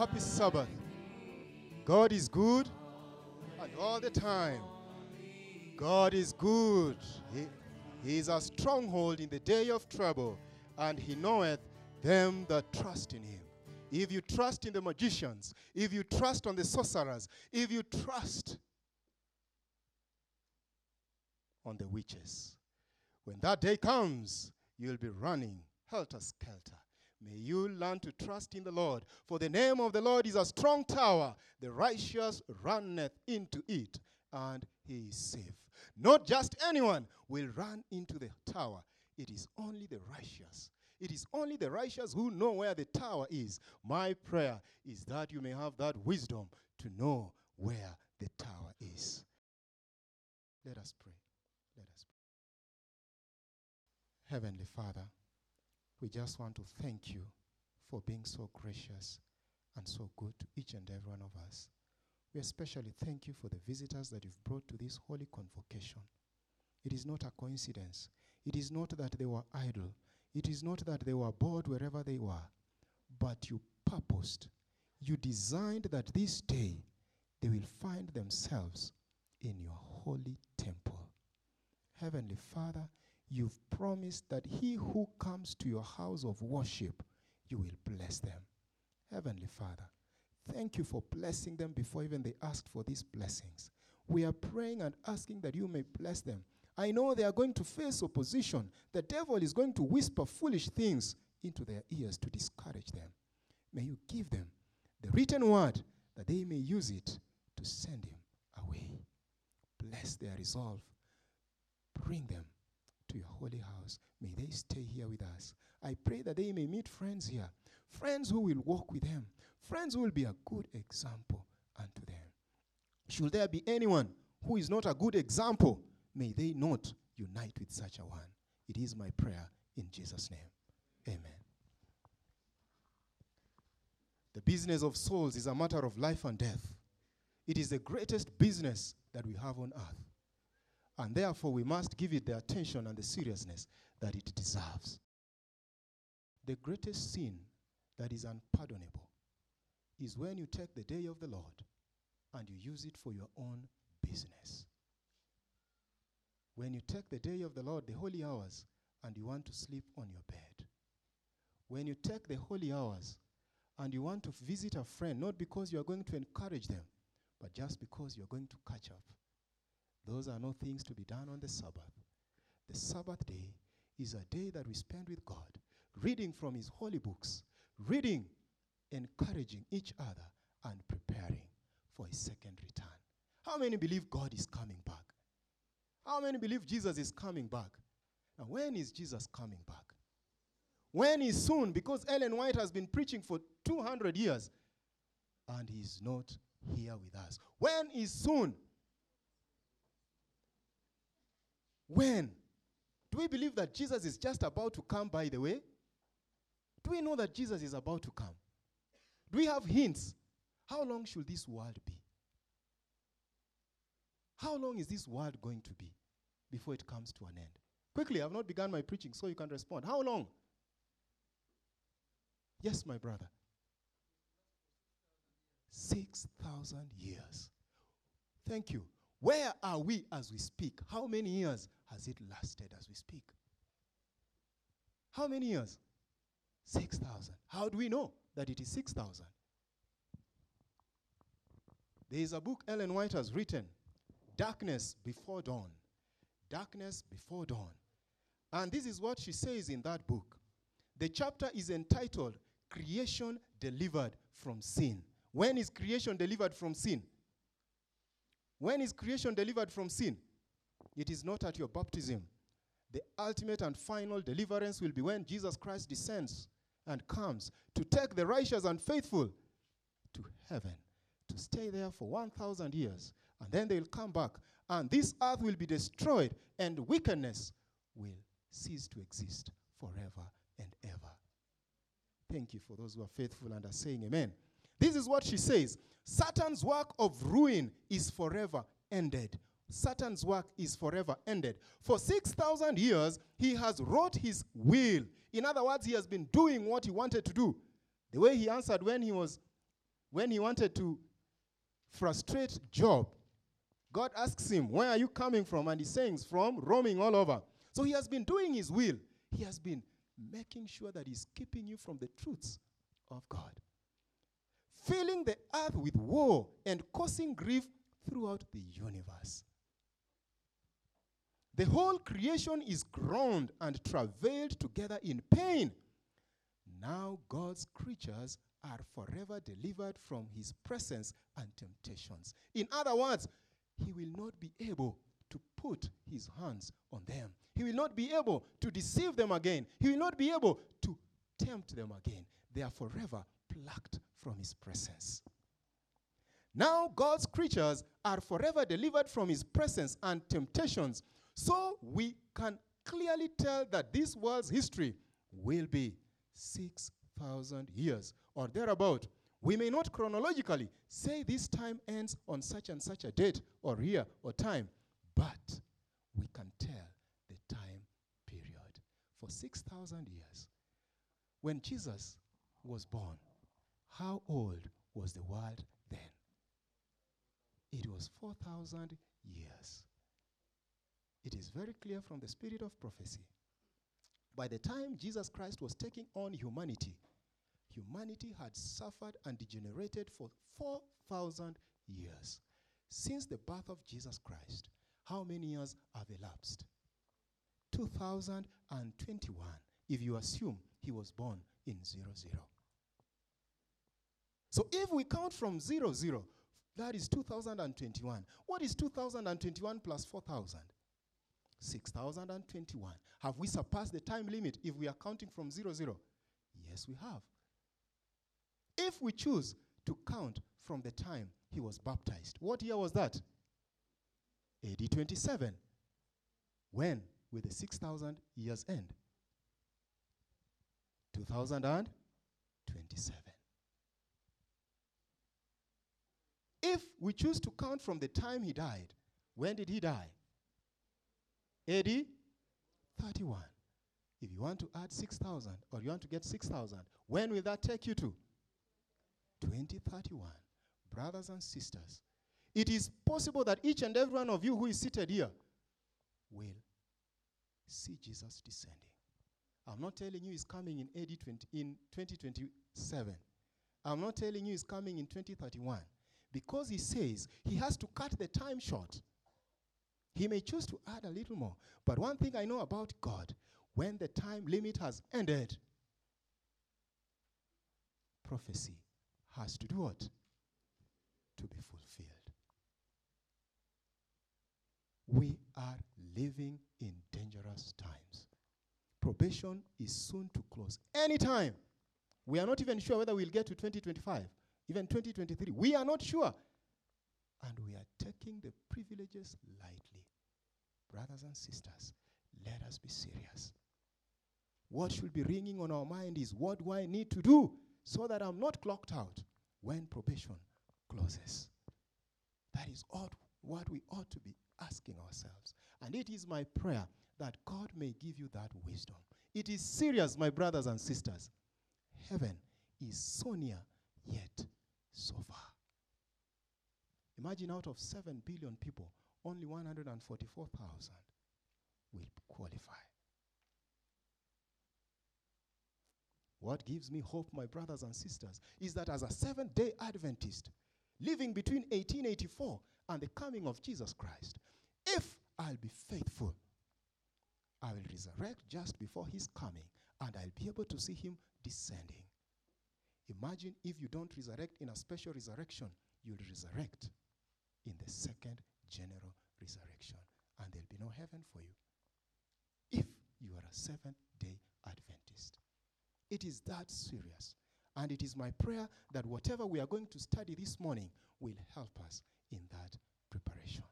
Happy Sabbath. God is good and all the time. God is good. He, he is a stronghold in the day of trouble, and he knoweth them that trust in him. If you trust in the magicians, if you trust on the sorcerers, if you trust on the witches, when that day comes, you'll be running helter skelter. May you learn to trust in the Lord, for the name of the Lord is a strong tower. The righteous runneth into it, and he is safe. Not just anyone will run into the tower, it is only the righteous. It is only the righteous who know where the tower is. My prayer is that you may have that wisdom to know where the tower is. Let us pray. Let us pray. Heavenly Father, we just want to thank you for being so gracious and so good to each and every one of us. We especially thank you for the visitors that you've brought to this holy convocation. It is not a coincidence. It is not that they were idle. It is not that they were bored wherever they were. But you purposed, you designed that this day they will find themselves in your holy temple. Heavenly Father, you've promised that he who comes to your house of worship, you will bless them. Heavenly Father, thank you for blessing them before even they asked for these blessings. We are praying and asking that you may bless them. I know they are going to face opposition. The devil is going to whisper foolish things into their ears to discourage them. May you give them the written word that they may use it to send him away. Bless their resolve. Bring them to your holy house. May they stay here with us. I pray that they may meet friends here, friends who will walk with them, friends who will be a good example unto them. Should there be anyone who is not a good example, may they not unite with such a one. It is my prayer in Jesus' name. Amen. The business of souls is a matter of life and death. It is the greatest business that we have on earth. And therefore, we must give it the attention and the seriousness that it deserves. The greatest sin that is unpardonable is when you take the day of the Lord and you use it for your own business. When you take the day of the Lord, the holy hours, and you want to sleep on your bed. When you take the holy hours and you want to visit a friend, not because you are going to encourage them, but just because you're going to catch up. Those are not things to be done on the Sabbath. The Sabbath day is a day that we spend with God, reading from His holy books, reading, encouraging each other, and preparing for His second return. How many believe God is coming back? How many believe Jesus is coming back? Now, when is Jesus coming back? When is soon? Because Ellen White has been preaching for 200 years and he's not here with us. When is soon? When? Do we believe that Jesus is just about to come, by the way? Do we know that Jesus is about to come? Do we have hints? How long should this world be? How long is this world going to be before it comes to an end? Quickly, I've not begun my preaching, so you can respond. How long? Yes, my brother. 6,000 years. Thank you. Where are we as we speak? How many years has it lasted as we speak? How many years? 6,000. How do we know that it is 6,000? There is a book Ellen White has written, Darkness Before Dawn. Darkness Before Dawn. And this is what she says in that book. The chapter is entitled Creation Delivered from Sin. When is creation delivered from sin? When is creation delivered from sin? It is not at your baptism. The ultimate and final deliverance will be when Jesus Christ descends and comes to take the righteous and faithful to heaven, to stay there for 1,000 years. And then they'll come back, and this earth will be destroyed, and wickedness will cease to exist forever and ever. Thank you for those who are faithful and are saying amen. This is what she says Satan's work of ruin is forever ended. Satan's work is forever ended. For 6,000 years, he has wrought his will. In other words, he has been doing what he wanted to do. The way he answered when he was when he wanted to frustrate Job, God asks him, Where are you coming from? And he's saying, From roaming all over. So he has been doing his will. He has been making sure that he's keeping you from the truths of God. Filling the earth with woe and causing grief throughout the universe. The whole creation is groaned and travailed together in pain. Now God's creatures are forever delivered from his presence and temptations. In other words, he will not be able to put his hands on them. He will not be able to deceive them again. He will not be able to tempt them again. They are forever plucked from his presence. Now, God's creatures are forever delivered from his presence and temptations. So we can clearly tell that this world's history will be 6,000 years or thereabout. We may not chronologically say this time ends on such and such a date or year or time, but we can tell the time period. For 6,000 years, when Jesus was born, how old was the world then? It was 4,000 years. It is very clear from the spirit of prophecy. By the time Jesus Christ was taking on humanity, humanity had suffered and degenerated for 4,000 years. Since the birth of Jesus Christ, how many years have elapsed? 2021, if you assume he was born in 00. So if we count from 00, that is 2021. What is 2021 plus 4,000? 6,021. Have we surpassed the time limit if we are counting from 00? Yes, we have. If we choose to count from the time he was baptized, what year was that? AD 27. When will the 6,000 years end? 2027. If we choose to count from the time he died, when did he die? AD 31. If you want to add 6,000 or you want to get 6,000, when will that take you to? 2031. Brothers and sisters, it is possible that each and every one of you who is seated here will see Jesus descending. I'm not telling you he's coming in AD 20, in 2027. I'm not telling you he's coming in 2031 because he says he has to cut the time short. He may choose to add a little more. But one thing I know about God, when the time limit has ended, prophecy has to do what? To be fulfilled. We are living in dangerous times. Probation is soon to close. Anytime. We are not even sure whether we'll get to 2025, even 2023. We are not sure. And we are taking the privileges lightly. Brothers and sisters, let us be serious. What should be ringing on our mind is what do I need to do so that I'm not clocked out when probation closes? That is ought, what we ought to be asking ourselves. And it is my prayer that God may give you that wisdom. It is serious, my brothers and sisters. Heaven is so near, yet so far. Imagine out of 7 billion people, only 144,000 will qualify. What gives me hope, my brothers and sisters, is that as a seventh day Adventist, living between 1884 and the coming of Jesus Christ, if I'll be faithful, I will resurrect just before his coming and I'll be able to see him descending. Imagine if you don't resurrect in a special resurrection, you'll resurrect in the second general resurrection, and there'll be no heaven for you if you are a seventh day Adventist. It is that serious. And it is my prayer that whatever we are going to study this morning will help us in that preparation.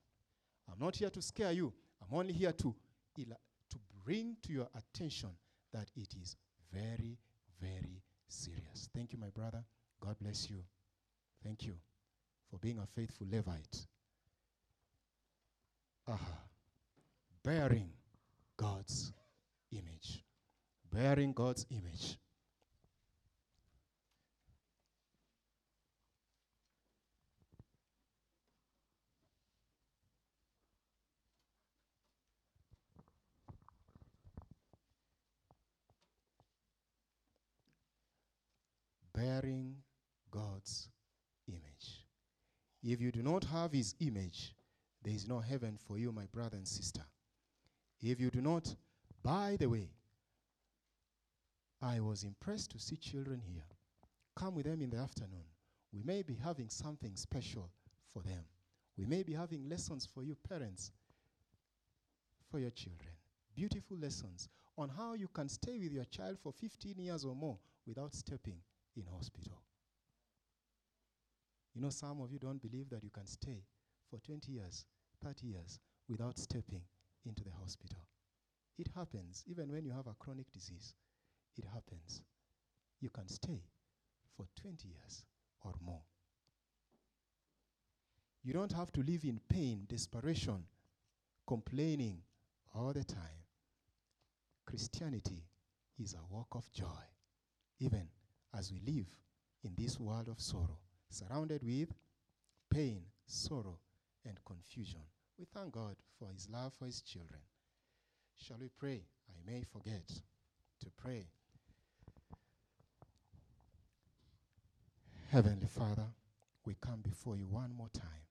I'm not here to scare you, I'm only here to, to bring to your attention that it is very, very serious. Thank you, my brother. God bless you. Thank you for being a faithful Levite. Aha. Bearing God's image. Bearing God's image. Bearing God's image. If you do not have his image, there is no heaven for you, my brother and sister. If you do not, by the way, I was impressed to see children here. Come with them in the afternoon. We may be having something special for them. We may be having lessons for you, parents, for your children. Beautiful lessons on how you can stay with your child for 15 years or more without stepping in hospital. You know, some of you don't believe that you can stay for 20 years, 30 years without stepping into the hospital. It happens, even when you have a chronic disease, it happens. You can stay for 20 years or more. You don't have to live in pain, desperation, complaining all the time. Christianity is a walk of joy, even as we live in this world of sorrow, surrounded with pain, sorrow, and confusion. We thank God for His love for His children. Shall we pray? I may forget to pray. Heavenly Father, we come before you one more time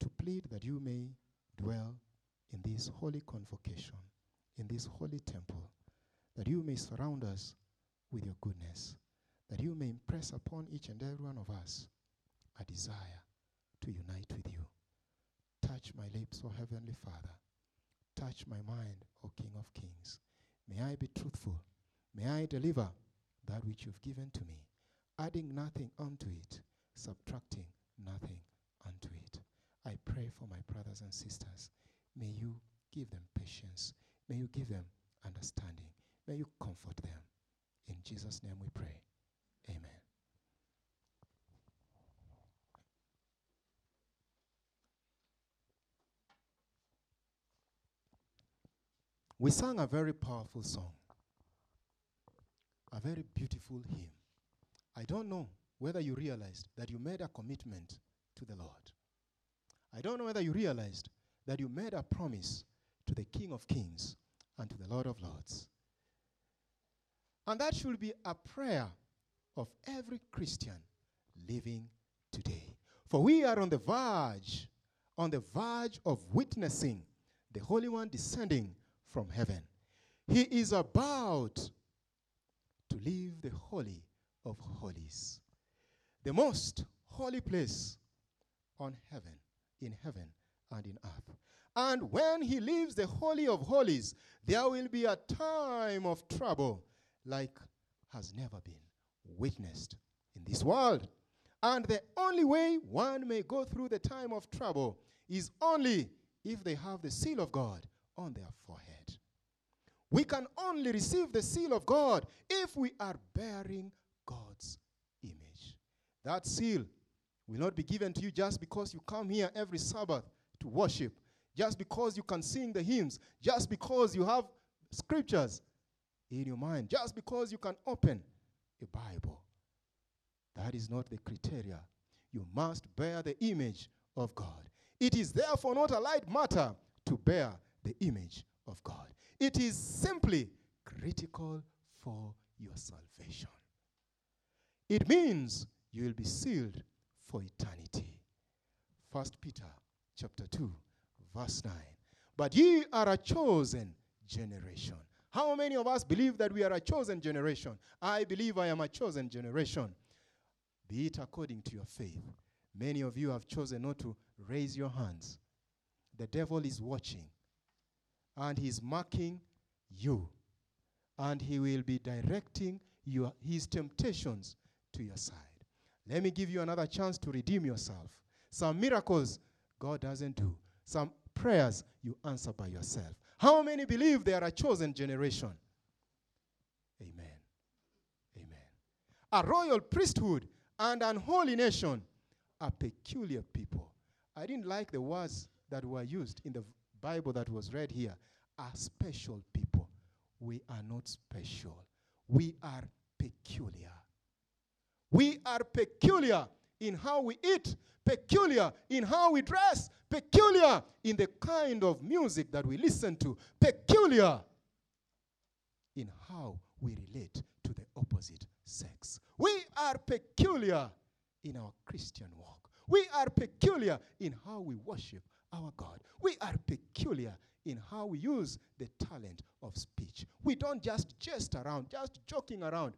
to plead that you may dwell in this holy convocation, in this holy temple, that you may surround us with your goodness, that you may impress upon each and every one of us a desire to unite with you. Touch my lips, O Heavenly Father. Touch my mind, O King of Kings. May I be truthful. May I deliver that which you've given to me adding nothing unto it, subtracting nothing unto it. I pray for my brothers and sisters. May you give them patience. May you give them understanding. May you comfort them. In Jesus' name we pray. Amen. We sang a very powerful song, a very beautiful hymn. I don't know whether you realized that you made a commitment to the Lord. I don't know whether you realized that you made a promise to the King of Kings and to the Lord of Lords. And that should be a prayer of every Christian living today. For we are on the verge, on the verge of witnessing the Holy One descending from heaven. He is about to leave the holy of holies, the most holy place on heaven, in heaven and in earth. And when he leaves the holy of holies, there will be a time of trouble like has never been witnessed in this world. And the only way one may go through the time of trouble is only if they have the seal of God on their forehead. We can only receive the seal of God if we are bearing God's image. That seal will not be given to you just because you come here every Sabbath to worship, just because you can sing the hymns, just because you have scriptures in your mind, just because you can open a Bible. That is not the criteria. You must bear the image of God. It is therefore not a light matter to bear the image of God. It is simply critical for your salvation. It means you will be sealed for eternity. First Peter chapter 2 verse 9. But ye are a chosen generation. How many of us believe that we are a chosen generation? I believe I am a chosen generation. Be it according to your faith. Many of you have chosen not to raise your hands. The devil is watching and he's marking you and he will be directing your, his temptations to your side. Let me give you another chance to redeem yourself. Some miracles God doesn't do, some prayers you answer by yourself. How many believe they are a chosen generation? Amen. Amen. A royal priesthood and an holy nation, a peculiar people. I didn't like the words that were used in the Bible that was read here. A special people. We are not special, we are peculiar. We are peculiar in how we eat, peculiar in how we dress, peculiar in the kind of music that we listen to, peculiar in how we relate to the opposite sex. We are peculiar in our Christian walk. We are peculiar in how we worship our God. We are peculiar in how we use the talent of speech. We don't just jest around, just joking around.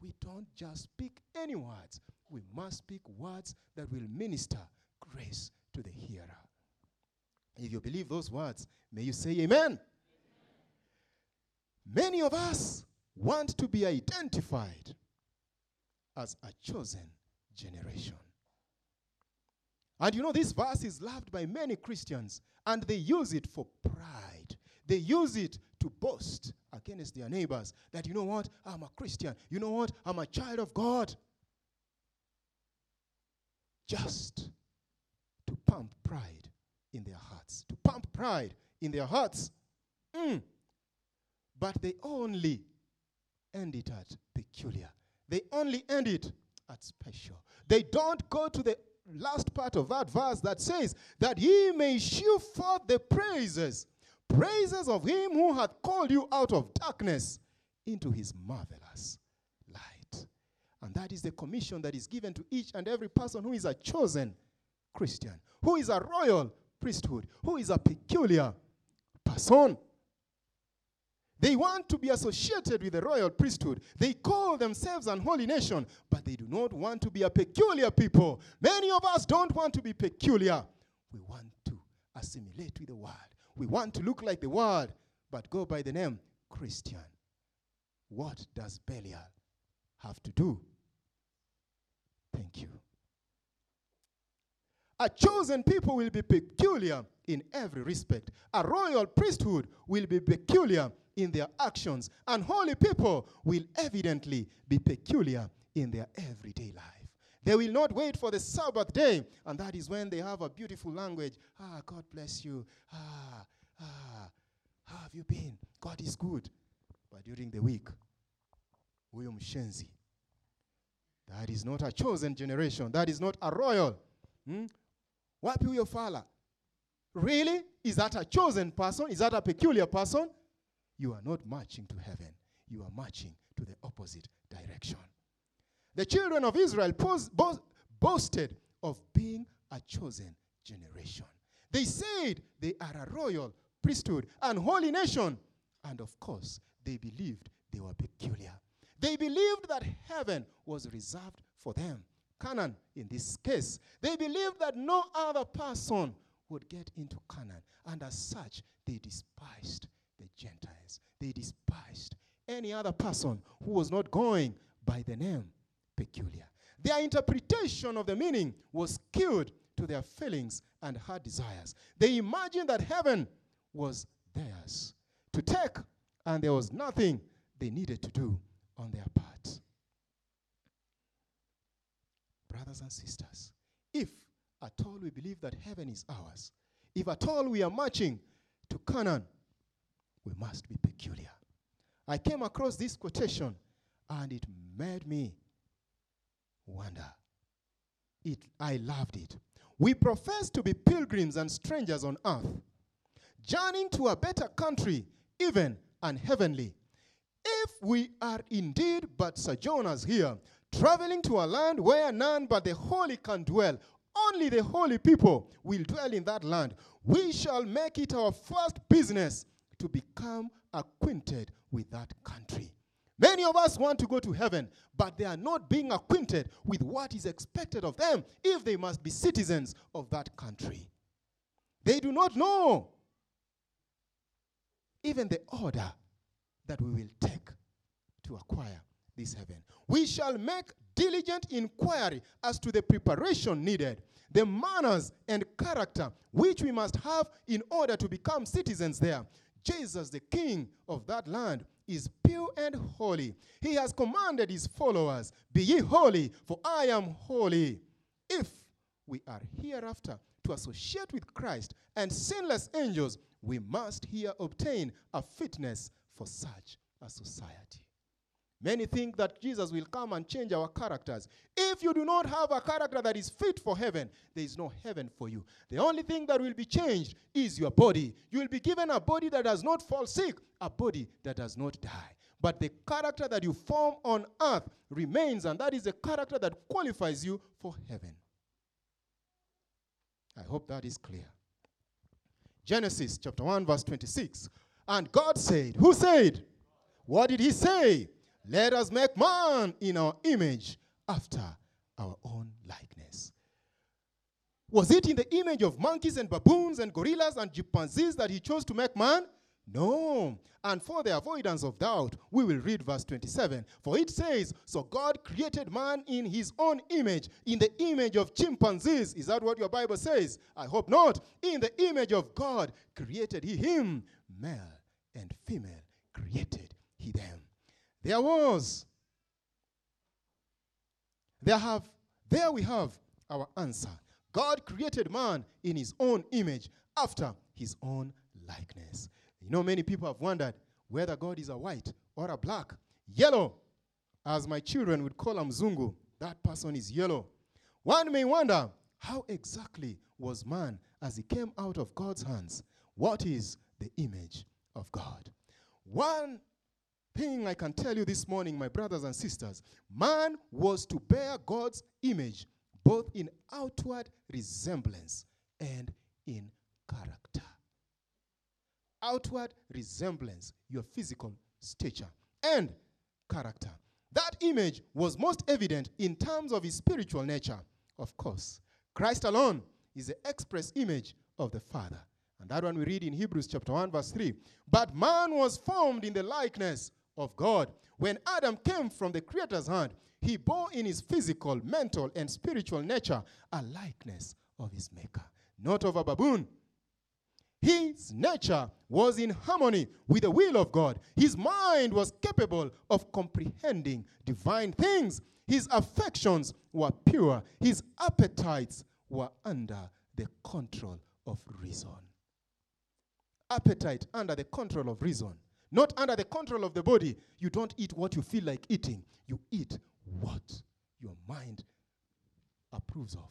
We don't just speak any words. We must speak words that will minister grace to the hearer. If you believe those words, may you say amen. amen. Many of us want to be identified as a chosen generation. And you know, this verse is loved by many Christians, and they use it for pride. They use it to boast against their neighbors that, you know what, I'm a Christian. You know what, I'm a child of God. Just pump pride in their hearts. To pump pride in their hearts. Mm. But they only end it at peculiar. They only end it at special. They don't go to the last part of that verse that says that ye may shew forth the praises, praises of him who hath called you out of darkness into his marvelous light. And that is the commission that is given to each and every person who is a chosen Christian, who is a royal priesthood, who is a peculiar person. They want to be associated with the royal priesthood. They call themselves an holy nation, but they do not want to be a peculiar people. Many of us don't want to be peculiar. We want to assimilate with the world. We want to look like the world, but go by the name Christian. What does Belial have to do? Thank you. A chosen people will be peculiar in every respect. A royal priesthood will be peculiar in their actions, and holy people will evidently be peculiar in their everyday life. They will not wait for the Sabbath day, and that is when they have a beautiful language. Ah, God bless you. Ah, ah, how have you been? God is good. But during the week, huyo mshenzi. That is not a chosen generation. That is not a royal. Hmm? Wapi huyo fala? Really? Is that a chosen person? Is that a peculiar person? you are not marching to heaven. You are marching to the opposite direction. The children of Israel pos- bo- boasted of being a chosen generation. They said they are a royal priesthood and holy nation. And of course, they believed they were peculiar. They believed that heaven was reserved for them. Canaan, in this case, they believed that no other person would get into Canaan. And as such, they despised the Gentiles. They despised any other person who was not going by the name peculiar. Their interpretation of the meaning was skewed to their feelings and heart desires. They imagined that heaven was theirs to take, and there was nothing they needed to do on their part. Brothers and sisters, if at all we believe that heaven is ours, if at all we are marching to Canaan, we must be peculiar. I came across this quotation and it made me wonder. It, I loved it. We profess to be pilgrims and strangers on earth, journeying to a better country, even and heavenly. If we are indeed but sojourners here, traveling to a land where none but the holy can dwell, only the holy people will dwell in that land. We shall make it our first business to become acquainted with that country. Many of us want to go to heaven, but they are not being acquainted with what is expected of them if they must be citizens of that country. They do not know even the order that we will take to acquire this heaven. We shall make diligent inquiry as to the preparation needed, the manners and character which we must have in order to become citizens there. Jesus, the king of that land, is pure and holy. He has commanded his followers, Be ye holy, for I am holy. If we are hereafter to associate with Christ and sinless angels, we must here obtain a fitness for such a society. Many think that Jesus will come and change our characters. If you do not have a character that is fit for heaven, there is no heaven for you. The only thing that will be changed is your body. You will be given a body that does not fall sick, a body that does not die. But the character that you form on earth remains, and that is the character that qualifies you for heaven. I hope that is clear. Genesis chapter 1, verse 26. And God said, Who said? What did he say? Let us make man in our image after our own likeness. Was it in the image of monkeys and baboons and gorillas and chimpanzees that he chose to make man? No. And for the avoidance of doubt, we will read verse 27. For it says, So God created man in his own image, in the image of chimpanzees. Is that what your Bible says? I hope not. In the image of God created he him, male and female created he them. There was. There have there we have our answer. God created man in his own image after his own likeness. You know, many people have wondered whether God is a white or a black. Yellow, as my children would call him Zungu, that person is yellow. One may wonder how exactly was man as he came out of God's hands? What is the image of God? One thing I can tell you this morning, my brothers and sisters man was to bear God's image both in outward resemblance and in character outward resemblance, your physical stature, and character. That image was most evident in terms of his spiritual nature. Of course, Christ alone is the express image of the Father. And that one we read in Hebrews chapter 1, verse 3. But man was formed in the likeness of God. When Adam came from the Creator's hand, he bore in his physical, mental, and spiritual nature a likeness of his Maker. Not of a baboon, his nature was in harmony with the will of God. His mind was capable of comprehending divine things. His affections were pure. His appetites were under the control of reason. Appetite under the control of reason, not under the control of the body. You don't eat what you feel like eating, you eat what your mind approves of.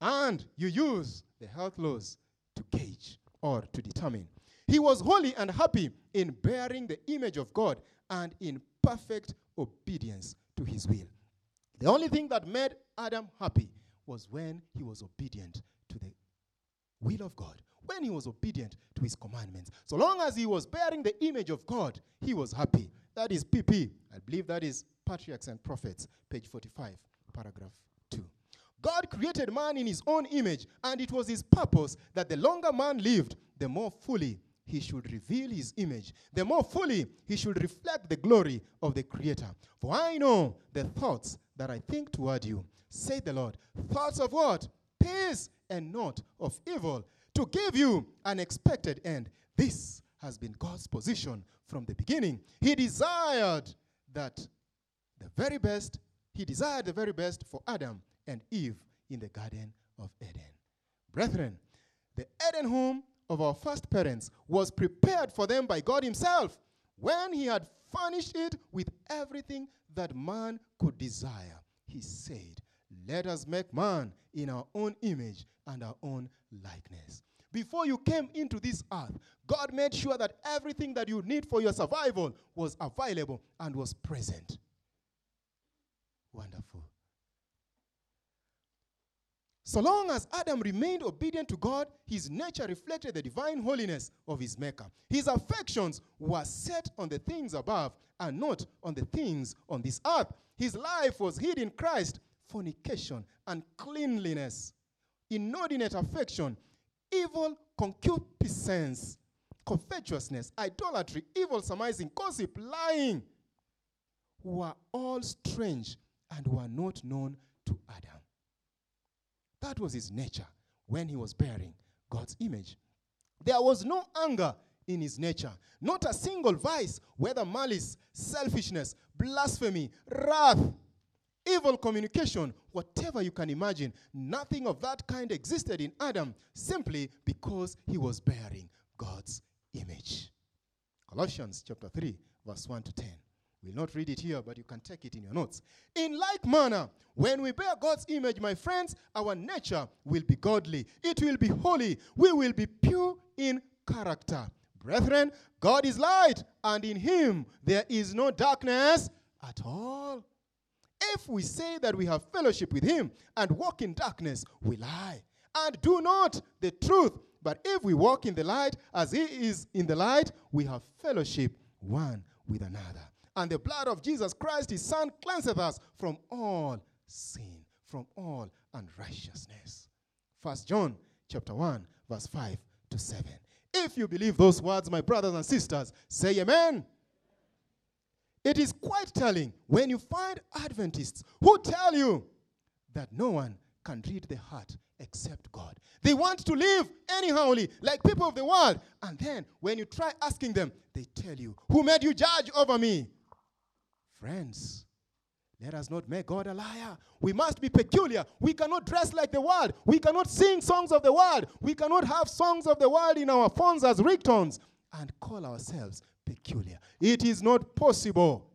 And you use the health laws to gauge or to determine. He was holy and happy in bearing the image of God and in perfect obedience to his will. The only thing that made Adam happy was when he was obedient to the will of God, when he was obedient to his commandments. So long as he was bearing the image of God, he was happy. That is PP. I believe that is Patriarchs and Prophets, page 45, paragraph 2. God created man in his own image, and it was his purpose that the longer man lived, the more fully he should reveal his image, the more fully he should reflect the glory of the Creator. For I know the thoughts that I think toward you, say the Lord. Thoughts of what? Peace and not of evil, to give you an expected end. This has been God's position from the beginning. He desired that the very best, he desired the very best for Adam and Eve in the Garden of Eden. Brethren, the Eden home of our first parents was prepared for them by God Himself when He had furnished it with everything that man could desire. He said, Let us make man in our own image and our own likeness. Before you came into this earth, God made sure that everything that you need for your survival was available and was present. Wonderful. So long as Adam remained obedient to God, his nature reflected the divine holiness of his Maker. His affections were set on the things above and not on the things on this earth. His life was hid in Christ, fornication, uncleanliness, inordinate affection, evil concupiscence, covetousness, idolatry, evil surmising, gossip, lying, were all strange and were not known to Adam. That was his nature when he was bearing God's image. There was no anger in his nature, not a single vice, whether malice, selfishness, blasphemy, wrath, evil communication, whatever you can imagine. Nothing of that kind existed in Adam simply because he was bearing God's image. Colossians chapter 3, verse 1 to 10. We'll not read it here, but you can take it in your notes. In like manner, when we bear God's image, my friends, our nature will be godly. It will be holy. We will be pure in character. Brethren, God is light, and in him there is no darkness at all. If we say that we have fellowship with him and walk in darkness, we lie and do not the truth. But if we walk in the light as he is in the light, we have fellowship one with another. And the blood of Jesus Christ, his son, cleanseth us from all sin, from all unrighteousness. First John chapter 1, verse 5 to 7. If you believe those words, my brothers and sisters, say amen. It is quite telling when you find Adventists who tell you that no one can read the heart except God. They want to live anyhowly, like people of the world. And then when you try asking them, they tell you, Who made you judge over me? Friends, let us not make God a liar. We must be peculiar. We cannot dress like the world. We cannot sing songs of the world. We cannot have songs of the world in our phones as ringtones and call ourselves peculiar. It is not possible.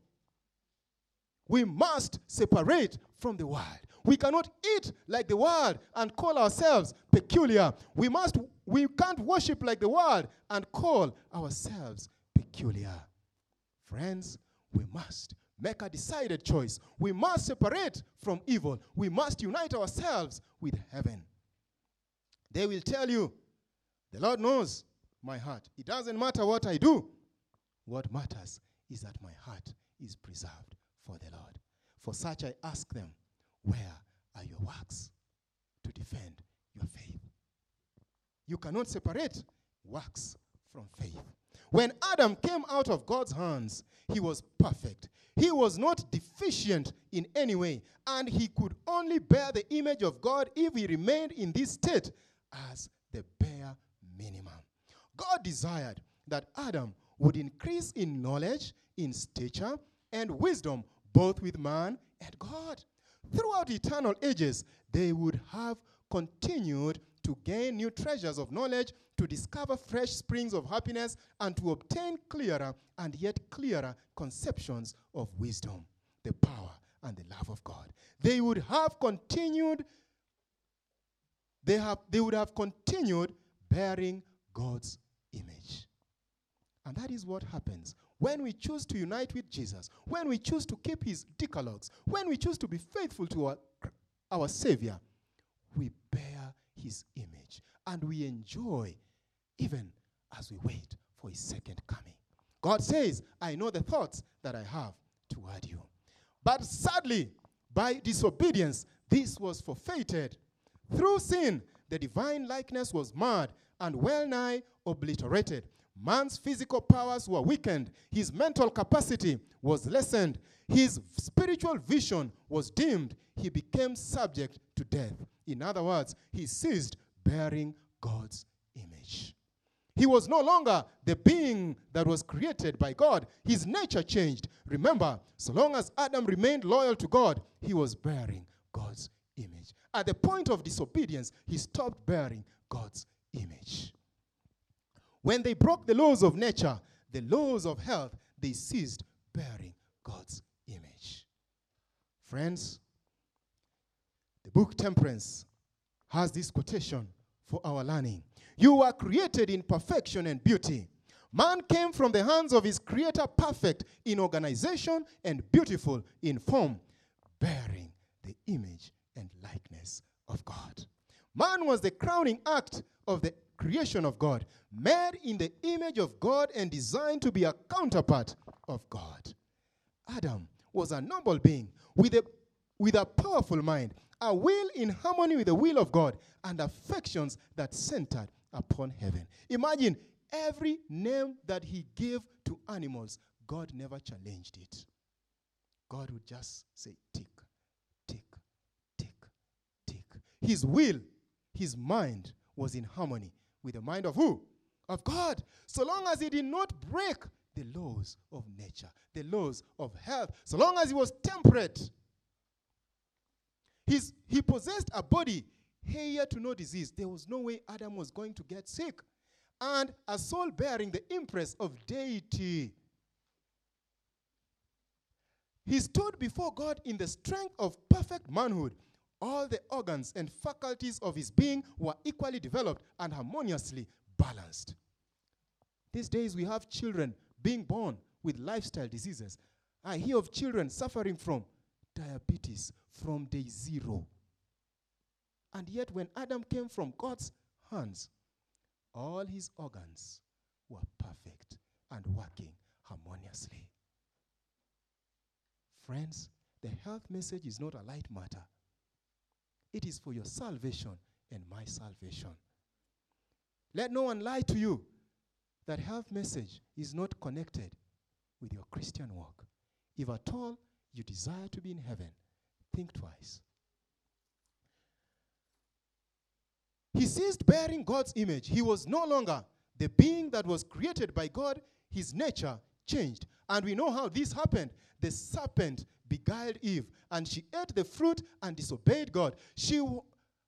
We must separate from the world. We cannot eat like the world and call ourselves peculiar. We must we can't worship like the world and call ourselves peculiar. Friends, we must make a decided choice. We must separate from evil. We must unite ourselves with heaven. They will tell you, the Lord knows my heart. It doesn't matter what I do. What matters is that my heart is preserved for the Lord. For such I ask them, where are your works to defend your faith? You cannot separate works from faith. When Adam came out of God's hands, he was perfect. He was not deficient in any way, and he could only bear the image of God if he remained in this state as the bare minimum. God desired that Adam would increase in knowledge, in stature, and wisdom, both with man and God. Throughout eternal ages, they would have continued to gain new treasures of knowledge, to discover fresh springs of happiness, and to obtain clearer and yet clearer conceptions of wisdom, the power, and the love of God. They would have continued, they, have, they would have continued bearing God's image. And that is what happens when we choose to unite with Jesus, when we choose to keep his decalogues, when we choose to be faithful to our, our Savior, we bear his image and we enjoy even as we wait for his second coming. God says, I know the thoughts that I have toward you. But sadly, by disobedience, this was forfeited. Through sin, the divine likeness was marred and well nigh obliterated. Man's physical powers were weakened, his mental capacity was lessened, his spiritual vision was dimmed, he became subject to death. In other words, he ceased bearing God's image. He was no longer the being that was created by God. His nature changed. Remember, so long as Adam remained loyal to God, he was bearing God's image. At the point of disobedience, he stopped bearing God's image. When they broke the laws of nature, the laws of health, they ceased bearing God's image. Friends, the book Temperance has this quotation for our learning. You were created in perfection and beauty. Man came from the hands of his creator perfect in organization and beautiful in form, bearing the image and likeness of God. Man was the crowning act of the creation of God, made in the image of God and designed to be a counterpart of God. Adam was a noble being with a, with a powerful mind, a will in harmony with the will of God, and affections that centered upon heaven. Imagine every name that he gave to animals, God never challenged it. God would just say, tick, tick, tick, tick. His will, his mind was in harmony with the mind of who? Of God. So long as he did not break the laws of nature, the laws of health, so long as he was temperate. His, he possessed a body here to no disease. There was no way Adam was going to get sick. And a soul bearing the impress of deity. He stood before God in the strength of perfect manhood all the organs and faculties of his being were equally developed and harmoniously balanced. These days we have children being born with lifestyle diseases. I hear of children suffering from diabetes from day zero. And yet, when Adam came from God's hands, all his organs were perfect and working harmoniously. Friends, the health message is not a light matter. It is for your salvation and my salvation. Let no one lie to you that health message is not connected with your Christian walk. If at all you desire to be in heaven, think twice. He ceased bearing God's image. He was no longer the being that was created by God. His nature changed. And we know how this happened. The serpent beguiled Eve, and she ate the fruit and disobeyed God. She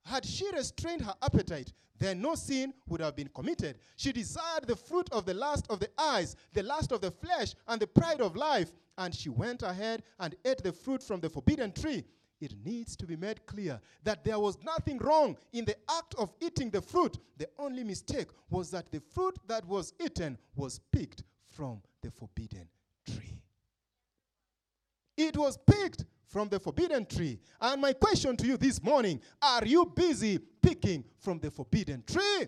had she restrained her appetite, then no sin would have been committed. She desired the fruit of the lust of the eyes, the lust of the flesh, and the pride of life, and she went ahead and ate the fruit from the forbidden tree. It needs to be made clear that there was nothing wrong in the act of eating the fruit. The only mistake was that the fruit that was eaten was picked from the forbidden tree. It was picked from the forbidden tree. And my question to you this morning are you busy picking from the forbidden tree?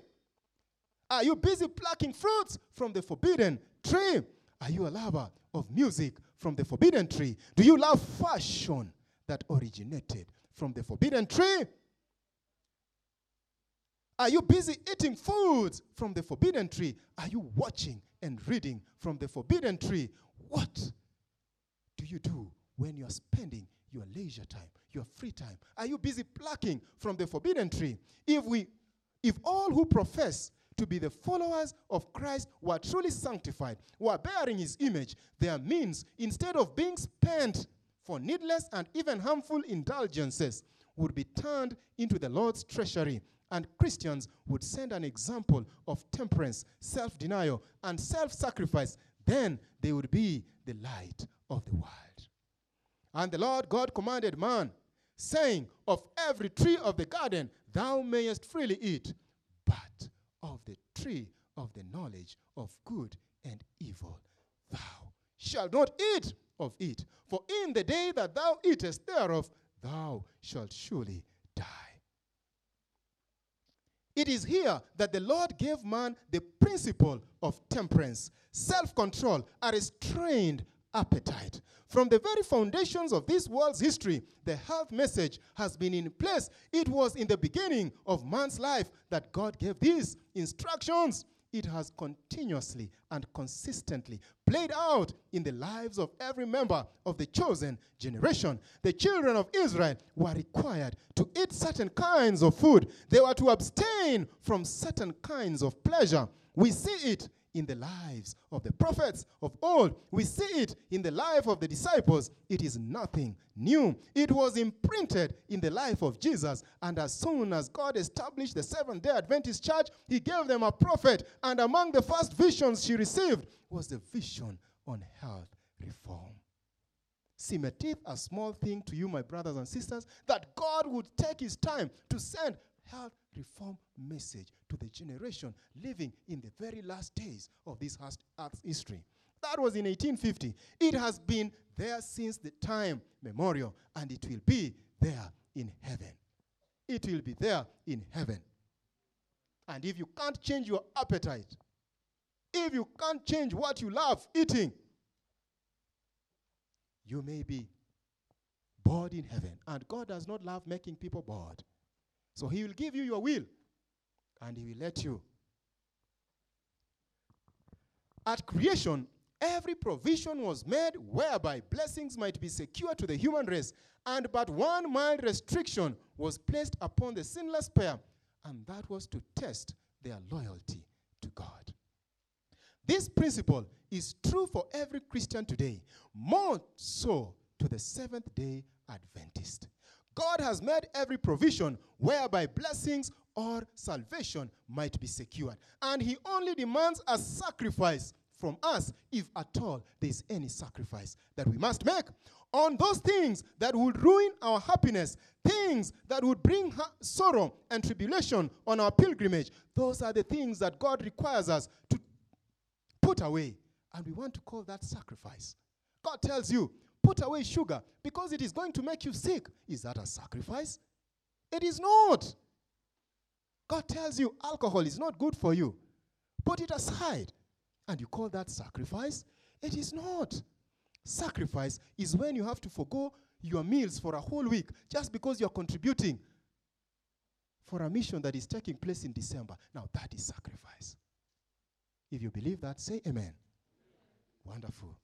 Are you busy plucking fruits from the forbidden tree? Are you a lover of music from the forbidden tree? Do you love fashion that originated from the forbidden tree? Are you busy eating foods from the forbidden tree? Are you watching and reading from the forbidden tree? What do you do when you're spending your leisure time, your free time? Are you busy plucking from the forbidden tree? If we if all who profess to be the followers of Christ were truly sanctified, were bearing his image, their means, instead of being spent for needless and even harmful indulgences, would be turned into the Lord's treasury. And Christians would send an example of temperance, self denial, and self sacrifice. Then they would be the light of the world. And the Lord God commanded man, saying, Of every tree of the garden thou mayest freely eat, but of the tree of the knowledge of good and evil thou shalt not eat of it. For in the day that thou eatest thereof, thou shalt surely. It is here that the Lord gave man the principle of temperance, self control, a restrained appetite. From the very foundations of this world's history, the health message has been in place. It was in the beginning of man's life that God gave these instructions. It has continuously and consistently played out in the lives of every member of the chosen generation. The children of Israel were required to eat certain kinds of food, they were to abstain from certain kinds of pleasure. We see it in the lives of the prophets of old. We see it in the life of the disciples. It is nothing new. It was imprinted in the life of Jesus. And as soon as God established the Seventh day Adventist church, He gave them a prophet. And among the first visions she received was the vision on health reform. Seemeth a small thing to you, my brothers and sisters, that God would take His time to send health reform message to the generation living in the very last days of this earth's history. That was in 1850. It has been there since the time memorial, and it will be there in heaven. It will be there in heaven. And if you can't change your appetite, if you can't change what you love eating, you may be bored in heaven. And God does not love making people bored. So he will give you your will and he will let you. At creation, every provision was made whereby blessings might be secured to the human race, and but one mild restriction was placed upon the sinless pair, and that was to test their loyalty to God. This principle is true for every Christian today, more so to the Seventh day Adventist. God has made every provision whereby blessings or salvation might be secured. And He only demands a sacrifice from us, if at all there is any sacrifice that we must make. On those things that would ruin our happiness, things that would bring ha- sorrow and tribulation on our pilgrimage, those are the things that God requires us to put away. And we want to call that sacrifice. God tells you, put away sugar because it is going to make you sick. Is that a sacrifice? It is not. God tells you alcohol is not good for you. Put it aside. And you call that sacrifice? It is not. Sacrifice is when you have to forego your meals for a whole week just because you're contributing for a mission that is taking place in December. Now, that is sacrifice. If you believe that, say amen. Wonderful.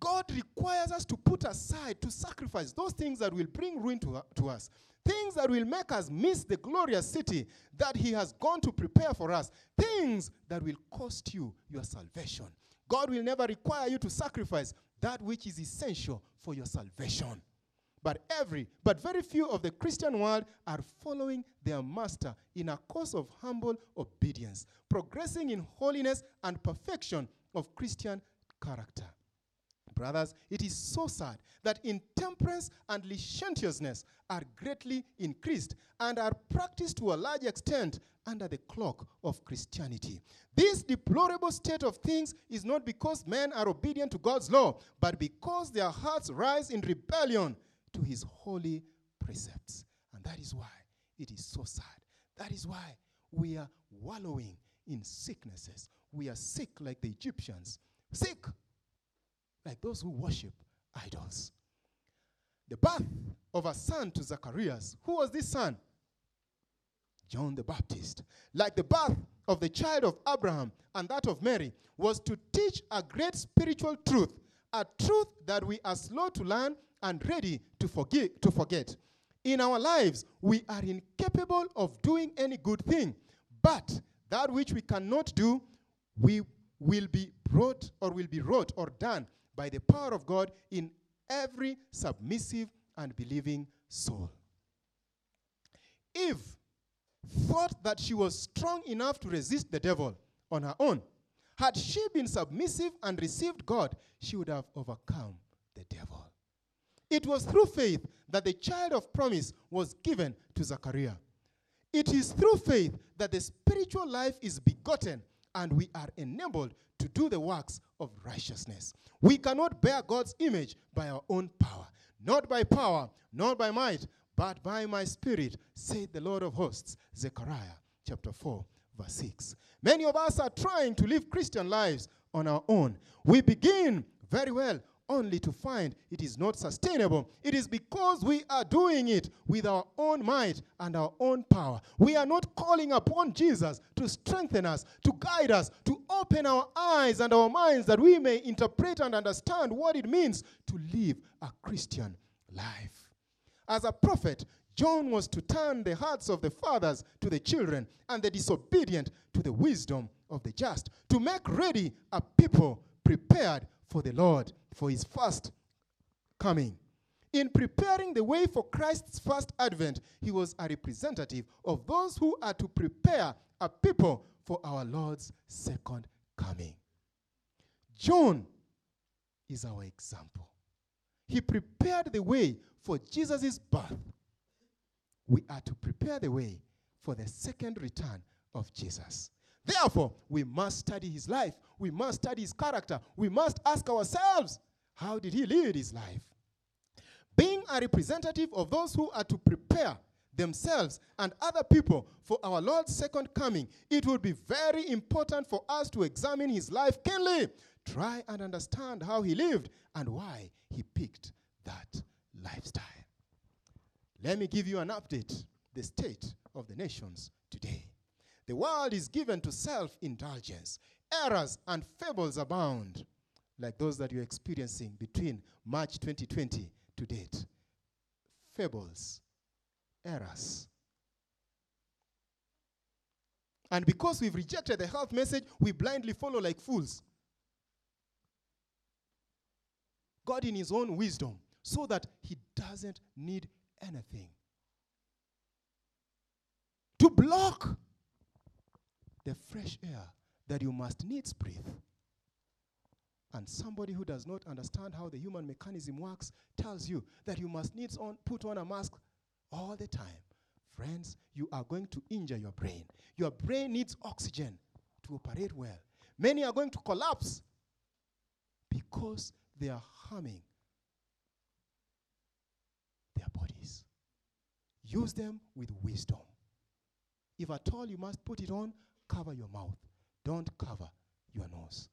God requires us to put aside, to sacrifice those things that will bring ruin to, to us, things that will make us miss the glorious city that He has gone to prepare for us, things that will cost you your salvation. God will never require you to sacrifice that which is essential for your salvation. But every, but very few of the Christian world are following their master in a course of humble obedience, progressing in holiness and perfection of Christian character. Brothers, it is so sad that intemperance and licentiousness are greatly increased and are practiced to a large extent under the cloak of Christianity. This deplorable state of things is not because men are obedient to God's law, but because their hearts rise in rebellion to his holy precepts. And that is why it is so sad. That is why we are wallowing in sicknesses. We are sick like the Egyptians, sick like those who worship idols. The birth of a son to Zacharias. Who was this son? John the Baptist. Like the birth of the child of Abraham and that of Mary, was to teach a great spiritual truth, a truth that we are slow to learn and ready to forget. To forget. In our lives, we are incapable of doing any good thing, but that which we cannot do, we will be brought or will be wrought or done by the power of God in every submissive and believing soul. Eve thought that she was strong enough to resist the devil on her own. Had she been submissive and received God, she would have overcome the devil. It was through faith that the child of promise was given to Zachariah. It is through faith that the spiritual life is begotten and we are enabled to do the works of righteousness. We cannot bear God's image by our own power, not by power, not by might, but by my spirit, said the Lord of hosts. Zechariah chapter 4, verse 6. Many of us are trying to live Christian lives on our own. We begin very well only to find it is not sustainable. It is because we are doing it with our own might and our own power. We are not calling upon Jesus to strengthen us, to guide us, to open our eyes and our minds that we may interpret and understand what it means to live a Christian life. As a prophet, John was to turn the hearts of the fathers to the children and the disobedient to the wisdom of the just, to make ready a people prepared for the Lord, for his first coming. In preparing the way for Christ's first advent, he was a representative of those who are to prepare a people for our Lord's second coming. John is our example. He prepared the way for Jesus' birth. We are to prepare the way for the second return of Jesus. Therefore, we must study his life. We must study his character. We must ask ourselves, how did he lead his life? Being a representative of those who are to prepare themselves and other people for our Lord's second coming, it would be very important for us to examine his life keenly, try and understand how he lived and why he picked that lifestyle. Let me give you an update the state of the nations today. The world is given to self indulgence. Errors and fables abound, like those that you're experiencing between March 2020 to date. Fables, errors. And because we've rejected the health message, we blindly follow like fools. God, in His own wisdom, so that He doesn't need anything to block the fresh air that you must needs breathe. And somebody who does not understand how the human mechanism works tells you that you must needs on, put on a mask all the time. Friends, you are going to injure your brain. Your brain needs oxygen to operate well. Many are going to collapse because they are harming their bodies. Use them with wisdom. If at all you must put it on, cover your mouth. Don't cover your nose.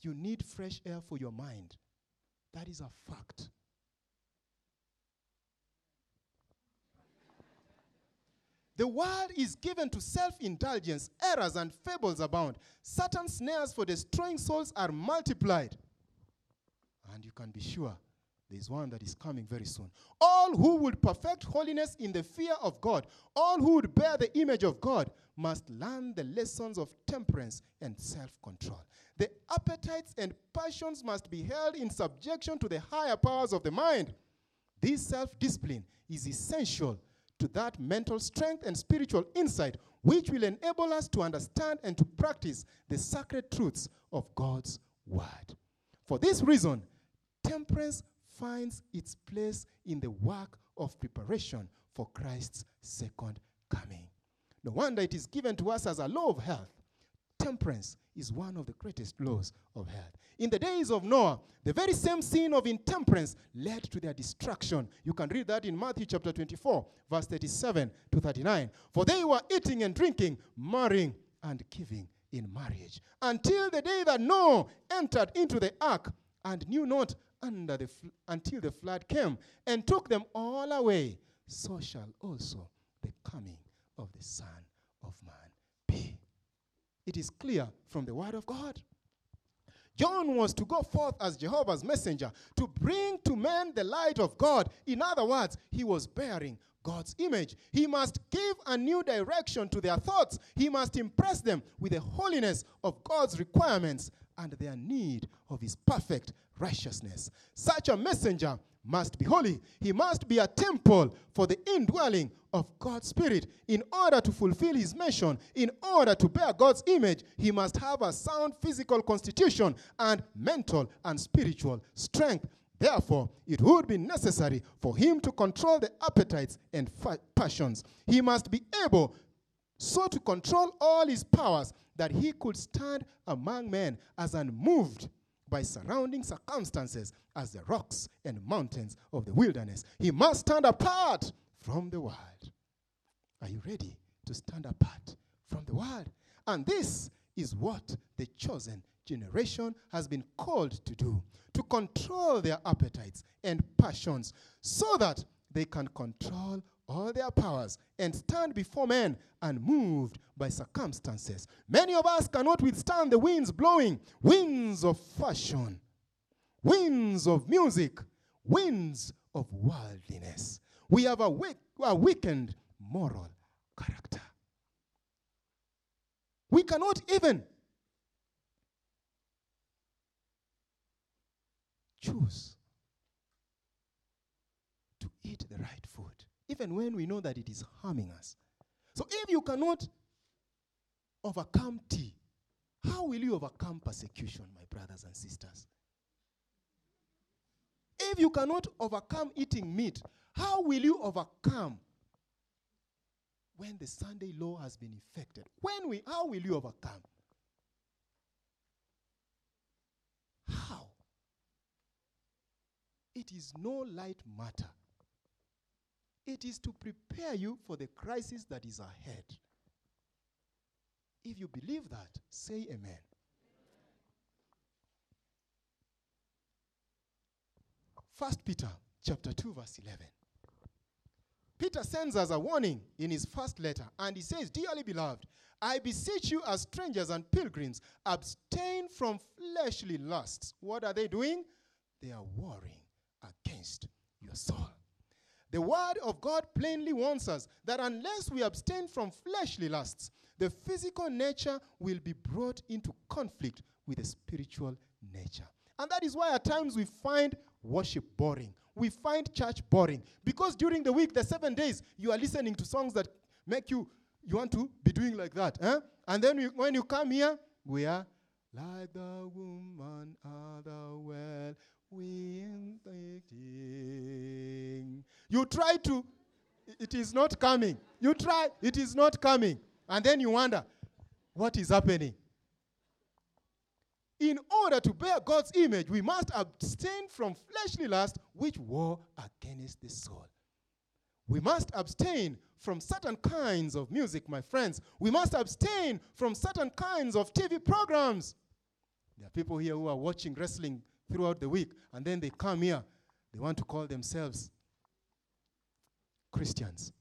You need fresh air for your mind. That is a fact. The world is given to self indulgence, errors and fables abound. Certain snares for destroying souls are multiplied. And you can be sure there's one that is coming very soon. All who would perfect holiness in the fear of God, all who would bear the image of God, must learn the lessons of temperance and self control. The appetites and passions must be held in subjection to the higher powers of the mind. This self discipline is essential to that mental strength and spiritual insight which will enable us to understand and to practice the sacred truths of God's Word. For this reason, temperance finds its place in the work of preparation for Christ's second coming. No wonder it is given to us as a law of health. Temperance is one of the greatest laws of health. In the days of Noah, the very same sin of intemperance led to their destruction. You can read that in Matthew chapter 24, verse 37 to 39. For they were eating and drinking, marrying and giving in marriage, until the day that Noah entered into the ark and knew not under the until the flood came and took them all away. So shall also the coming of the Son of Man be. It is clear from the Word of God. John was to go forth as Jehovah's messenger to bring to men the light of God. In other words, he was bearing God's image. He must give a new direction to their thoughts. He must impress them with the holiness of God's requirements and their need of his perfect righteousness. Such a messenger must be holy. He must be a temple for the indwelling of God's Spirit. In order to fulfill his mission, in order to bear God's image, he must have a sound physical constitution and mental and spiritual strength. Therefore, it would be necessary for him to control the appetites and passions. He must be able so to control all his powers that he could stand among men as unmoved by surrounding circumstances as the rocks and mountains of the wilderness. He must stand apart from the world. Are you ready to stand apart from the world? And this is what the chosen generation has been called to do to control their appetites and passions so that they can control all their powers and stand before men unmoved by circumstances. Many of us cannot withstand the winds blowing, winds of fashion, winds of music, winds of worldliness. We have a, weak, a weakened moral character. We cannot even choose to eat the right food, even when we know that it is harming us. So if you cannot overcome tea, how will you overcome persecution, my brothers and sisters? If you cannot overcome eating meat, how will you overcome when the Sunday law has been effected? When we, how will you overcome? How? It is no light matter. It is to prepare you for the crisis that is ahead. If you believe that, say amen. First Peter chapter 2 verse 11. Peter sends us a warning in his first letter and he says, "Dearly beloved, I beseech you as strangers and pilgrims, abstain from fleshly lusts." What are they doing? They are warring against your soul. The word of God plainly warns us that unless we abstain from fleshly lusts, the physical nature will be brought into conflict with the spiritual nature. And that is why at times we find worship boring. We find church boring. Because during the week, the seven days, you are listening to songs that make you, you want to be doing like that. Eh? And then we, when you come here, we are like the woman at the well. You try to, it is not coming. You try, it is not coming. And then you wonder, what is happening? in order to bear God's image, we must abstain from fleshly lust which war against the soul. We must abstain from certain kinds of music, my friends. We must abstain from certain kinds of TV programs. There are people here who are watching wrestling throughout the week, and then they come here. They want to call themselves Christians.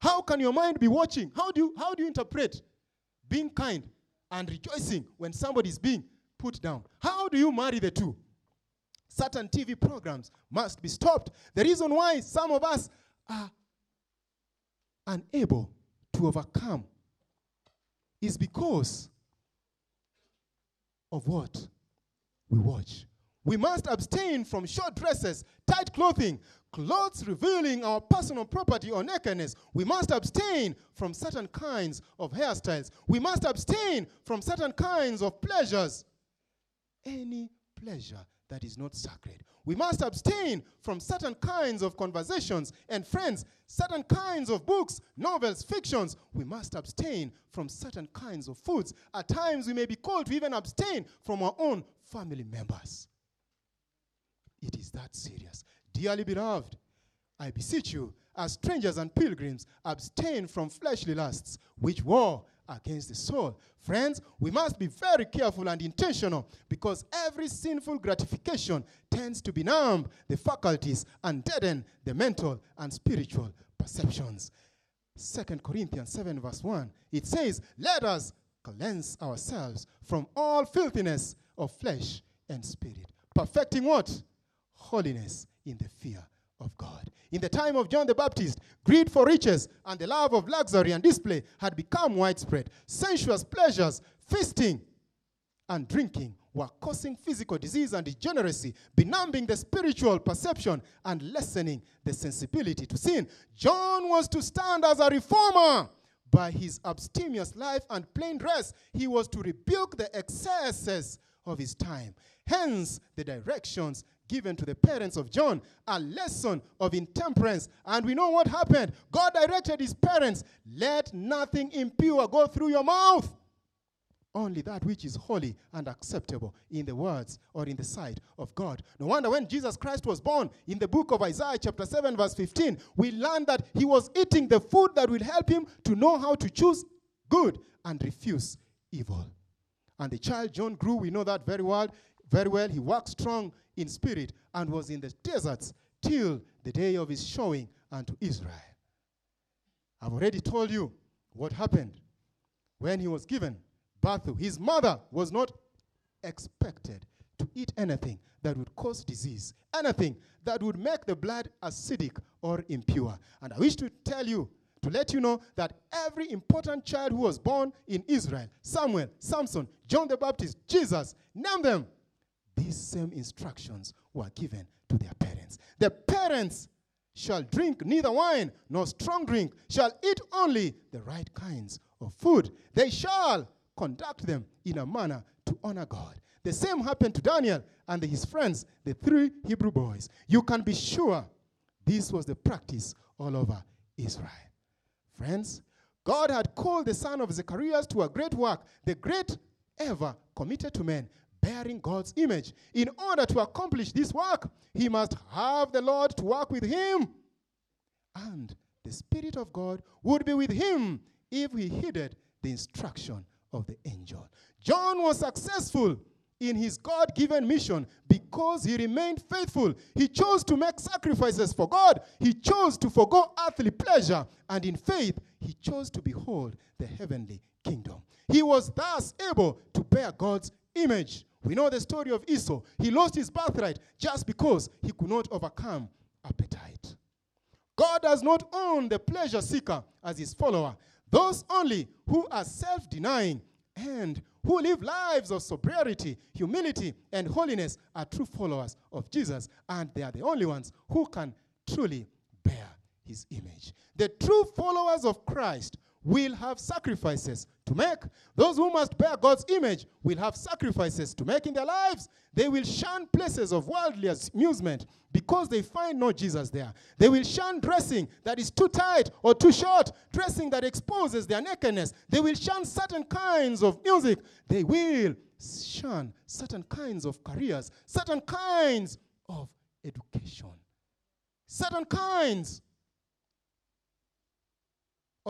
How can your mind be watching? How do you, how do you interpret being kind and rejoicing when somebody is being put down? How do you marry the two? Certain TV programs must be stopped. The reason why some of us are unable to overcome is because of what we watch. We must abstain from short dresses, tight clothing, clothes revealing our personal property or nakedness. We must abstain from certain kinds of hairstyles. We must abstain from certain kinds of pleasures. Any pleasure that is not sacred. We must abstain from certain kinds of conversations and friends, certain kinds of books, novels, fictions. We must abstain from certain kinds of foods. At times, we may be called to even abstain from our own family members. It is that serious. Dearly beloved, I beseech you, as strangers and pilgrims, abstain from fleshly lusts, which war against the soul. Friends, we must be very careful and intentional because every sinful gratification tends to benumb the faculties and deaden the mental and spiritual perceptions. 2 Corinthians 7, verse 1, it says, Let us cleanse ourselves from all filthiness of flesh and spirit, perfecting what? Holiness in the fear of God. In the time of John the Baptist, greed for riches and the love of luxury and display had become widespread. Sensuous pleasures, feasting, and drinking were causing physical disease and degeneracy, benumbing the spiritual perception and lessening the sensibility to sin. John was to stand as a reformer. By his abstemious life and plain dress, he was to rebuke the excesses of his time. Hence, the directions given to the parents of John a lesson of intemperance. And we know what happened. God directed his parents let nothing impure go through your mouth. Only that which is holy and acceptable in the words or in the sight of God. No wonder when Jesus Christ was born, in the book of Isaiah, chapter 7, verse 15, we learn that he was eating the food that will help him to know how to choose good and refuse evil. And the child John grew, we know that very well. Very well, he walked strong in spirit and was in the deserts till the day of his showing unto Israel. I've already told you what happened when he was given birth. His mother was not expected to eat anything that would cause disease, anything that would make the blood acidic or impure. And I wish to tell you, to let you know that every important child who was born in Israel, Samuel, Samson, John the Baptist, Jesus, name them, these same instructions were given to their parents. The parents shall drink neither wine nor strong drink, shall eat only the right kinds of food. They shall conduct them in a manner to honor God. The same happened to Daniel and his friends, the three Hebrew boys. You can be sure this was the practice all over Israel. Friends, God had called the son of Zechariah to a great work, the great ever committed to men bearing God's image. In order to accomplish this work, he must have the Lord to work with him. And the Spirit of God would be with him if he heeded the instruction of the angel. John was successful in his God given mission because he remained faithful. He chose to make sacrifices for God, he chose to forego earthly pleasure, and in faith, he chose to behold the heavenly kingdom. He was thus able to bear God's image. We know the story of Esau. He lost his birthright just because he could not overcome appetite. God does not own the pleasure seeker as his follower. Those only who are self denying and who live lives of sobriety, humility, and holiness are true followers of Jesus, and they are the only ones who can truly bear his image. The true followers of Christ will have sacrifices to make. Those who must bear God's image will have sacrifices to make in their lives. They will shun places of worldly amusement because they find no Jesus there. They will shun dressing that is too tight or too short, dressing that exposes their nakedness. They will shun certain kinds of music. They will shun certain kinds of careers, certain kinds of education, certain kinds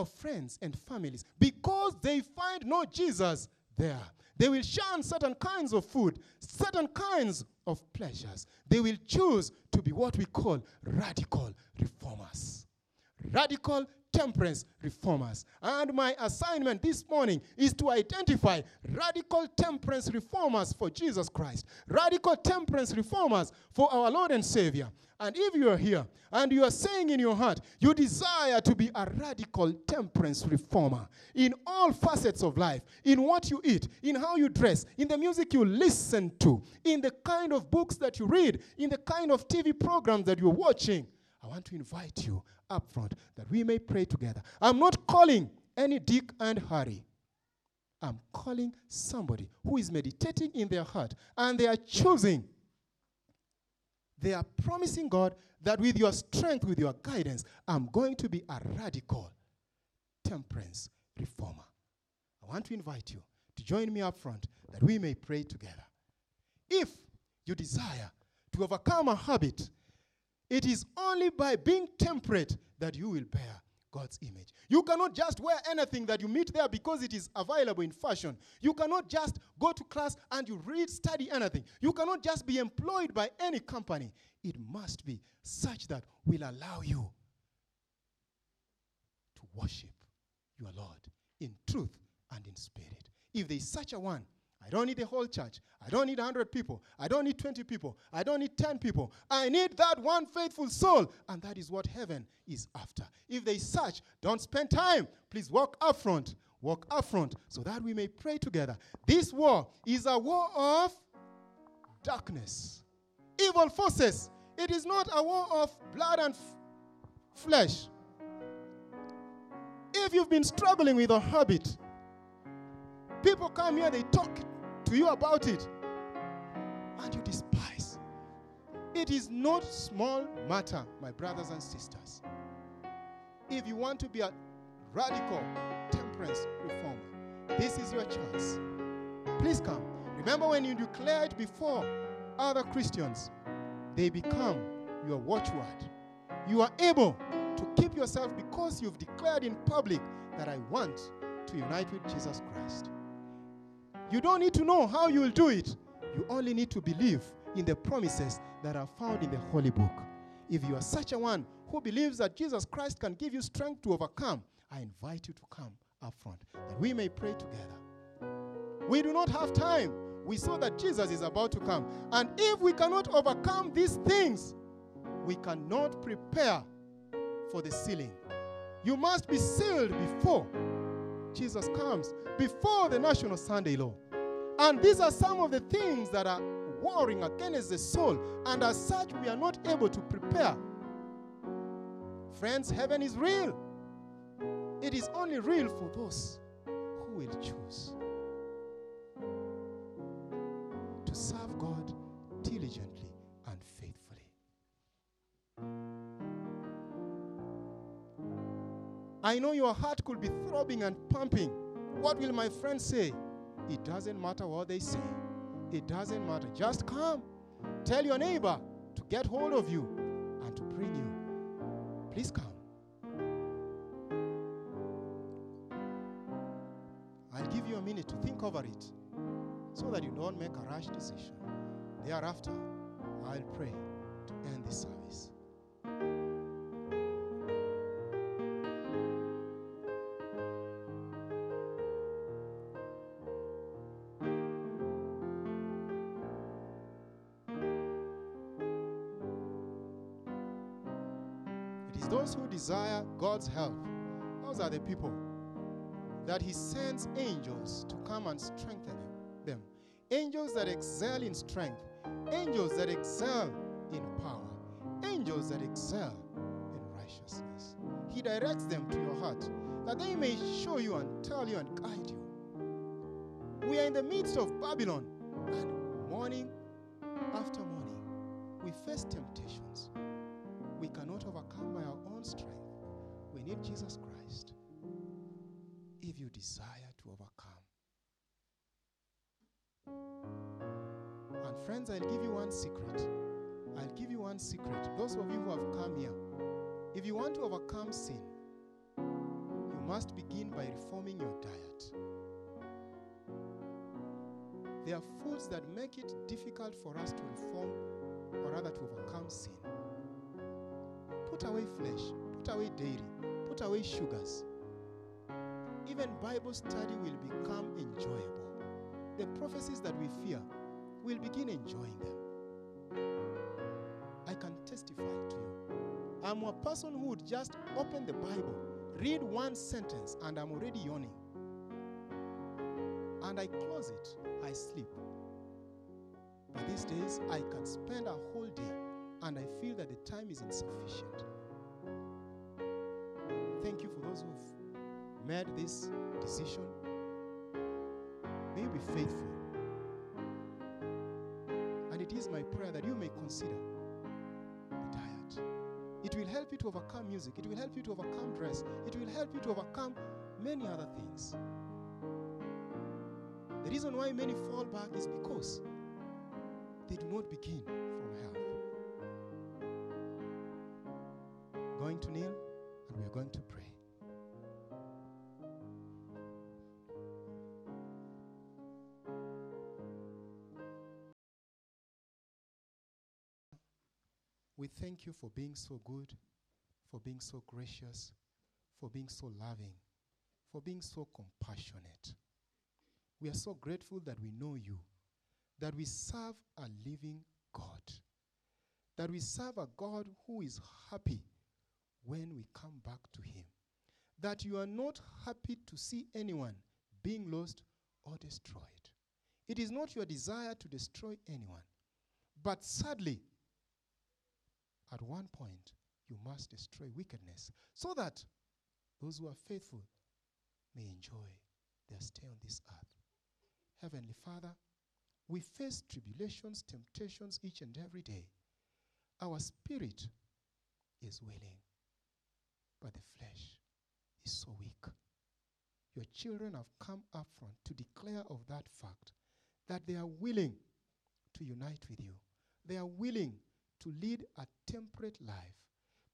of friends and families because they find no Jesus there. They will shun certain kinds of food, certain kinds of pleasures. They will choose to be what we call radical reformers. Radical temperance reformers. And my assignment this morning is to identify radical temperance reformers for Jesus Christ, radical temperance reformers for our Lord and Savior. And if you are here and you are saying in your heart, you desire to be a radical temperance reformer in all facets of life, in what you eat, in how you dress, in the music you listen to, in the kind of books that you read, in the kind of TV programs that you're watching, I want to invite you up front that we may pray together. I'm not calling any Dick and Harry. I'm calling somebody who is meditating in their heart and they are choosing. They are promising God that with your strength, with your guidance, I'm going to be a radical temperance reformer. I want to invite you to join me up front that we may pray together. If you desire to overcome a habit it is only by being temperate that you will bear God's image. You cannot just wear anything that you meet there because it is available in fashion. You cannot just go to class and you read, study anything. You cannot just be employed by any company. It must be such that will allow you to worship your Lord in truth and in spirit. If there is such a one, I don't need a whole church. I don't need 100 people. I don't need 20 people. I don't need 10 people. I need that one faithful soul. And that is what heaven is after. If they search, don't spend time. Please walk up front. Walk up front so that we may pray together. This war is a war of darkness, evil forces. It is not a war of blood and f- flesh. If you've been struggling with a habit, people come here, they talk to you about it, and you despise. It is not small matter, my brothers and sisters. If you want to be a radical temperance reformer, this is your chance. Please come. Remember when you declare it before other Christians, they become your watchword. You are able to keep yourself because you've declared in public that I want to unite with Jesus Christ. You don't need to know how you will do it. You only need to believe in the promises that are found in the Holy Book. If you are such a one who believes that Jesus Christ can give you strength to overcome, I invite you to come up front that we may pray together. We do not have time. We saw that Jesus is about to come. And if we cannot overcome these things, we cannot prepare for the sealing. You must be sealed before Jesus comes before the National Sunday Law. And these are some of the things that are warring against the soul. And as such, we are not able to prepare. Friends, heaven is real. It is only real for those who will choose to serve God diligently I know your heart could be throbbing and pumping. What will my friends say? It doesn't matter what they say. It doesn't matter. Just come. Tell your neighbor to get hold of you and to bring you. Please come. I'll give you a minute to think over it so that you don't make a rash decision. Thereafter, I'll pray to end this service. Is those who desire God's help. Those are the people that He sends angels to come and strengthen them. Angels that excel in strength, angels that excel in power, angels that excel in righteousness. He directs them to your heart that they may show you and tell you and guide you. We are in the midst of Babylon, and morning after morning, we face temptations strength. We need Jesus Christ. If you desire to overcome, And friends, I'll give you one secret. I'll give you one secret. Those of you who have come here, if you want to overcome sin, you must begin by reforming your diet. There are foods that make it difficult for us to reform or rather to overcome sin. Put away flesh, put away dairy, put away sugars. Even Bible study will become enjoyable. The prophecies that we fear, we'll begin enjoying them. I can testify to you. I'm a person who would just open the Bible, read one sentence, and I'm already yawning. And I close it, I sleep. But these days, I can spend a whole day and I feel that the time is insufficient. Thank you for those who've made this decision. May you be faithful. And it is my prayer that you may consider the diet. It will help you to overcome music, it will help you to overcome dress, it will help you to overcome many other things. The reason why many fall back is because they do not begin from health. Going to kneel going to pray. We thank you for being so good, for being so gracious, for being so loving, for being so compassionate. We are so grateful that we know you, that we serve a living God, that we serve a God who is happy when we come back to Him, that you are not happy to see anyone being lost or destroyed. It is not your desire to destroy anyone, but sadly, at one point, you must destroy wickedness so that those who are faithful may enjoy their stay on this earth. Heavenly Father, we face tribulations, temptations each and every day. Our spirit is willing, but the flesh is so weak. Your children have come up front to declare of that fact that they are willing to unite with you. They are willing to lead a temperate life.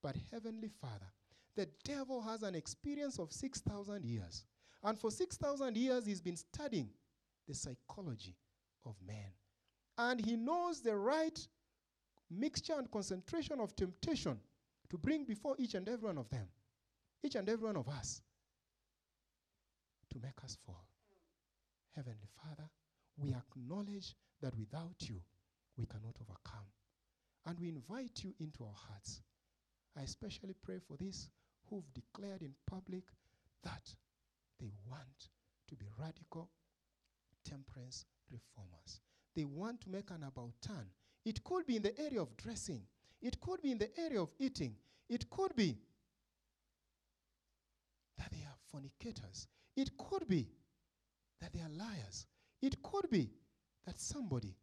But, Heavenly Father, the devil has an experience of 6,000 years. And for 6,000 years, he's been studying the psychology of man. And he knows the right mixture and concentration of temptation to bring before each and every one of them, each and every one of us, to make us fall. Heavenly Father, we acknowledge that without you, we cannot overcome. And we invite you into our hearts. I especially pray for these who've declared in public that they want to be radical temperance reformers. They want to make an about turn. It could be in the area of dressing, it could be in the area of eating, it could be fornicators, it could be that they are liars, it could be that somebody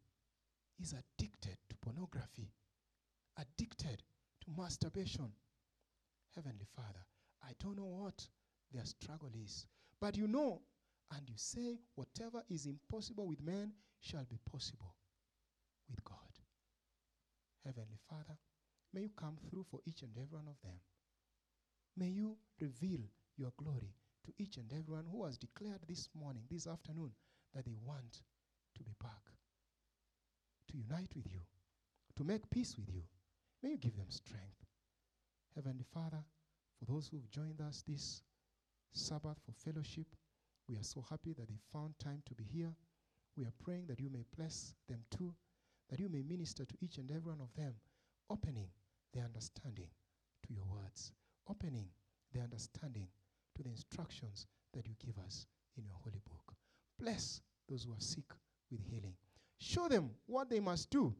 is addicted to pornography, addicted to masturbation. Heavenly Father, I don't know what their struggle is, but you know and you say, Whatever is impossible with man shall be possible with God. Heavenly Father, may you come through for each and every one of them. May you reveal your glory to each and everyone who has declared this morning, this afternoon, that they want to be back, to unite with you, to make peace with you. May you give them strength. Heavenly Father, for those who've joined us this Sabbath for fellowship, we are so happy that they found time to be here. We are praying that you may bless them too, that you may minister to each and every one of them, opening their understanding to your words, opening their understanding to the instructions that you give us in your holy book. Bless those who are sick with healing. Show them what they must do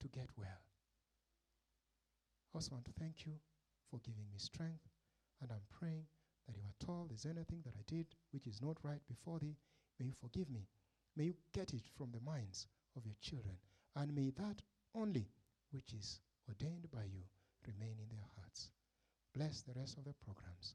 to get well. I also want to thank you for giving me strength, and I'm praying that if at all there's anything that I did which is not right before thee, may you forgive me. May you get it from the minds of your children, and may that only which is ordained by you remain in their hearts. Bless the rest of the programs.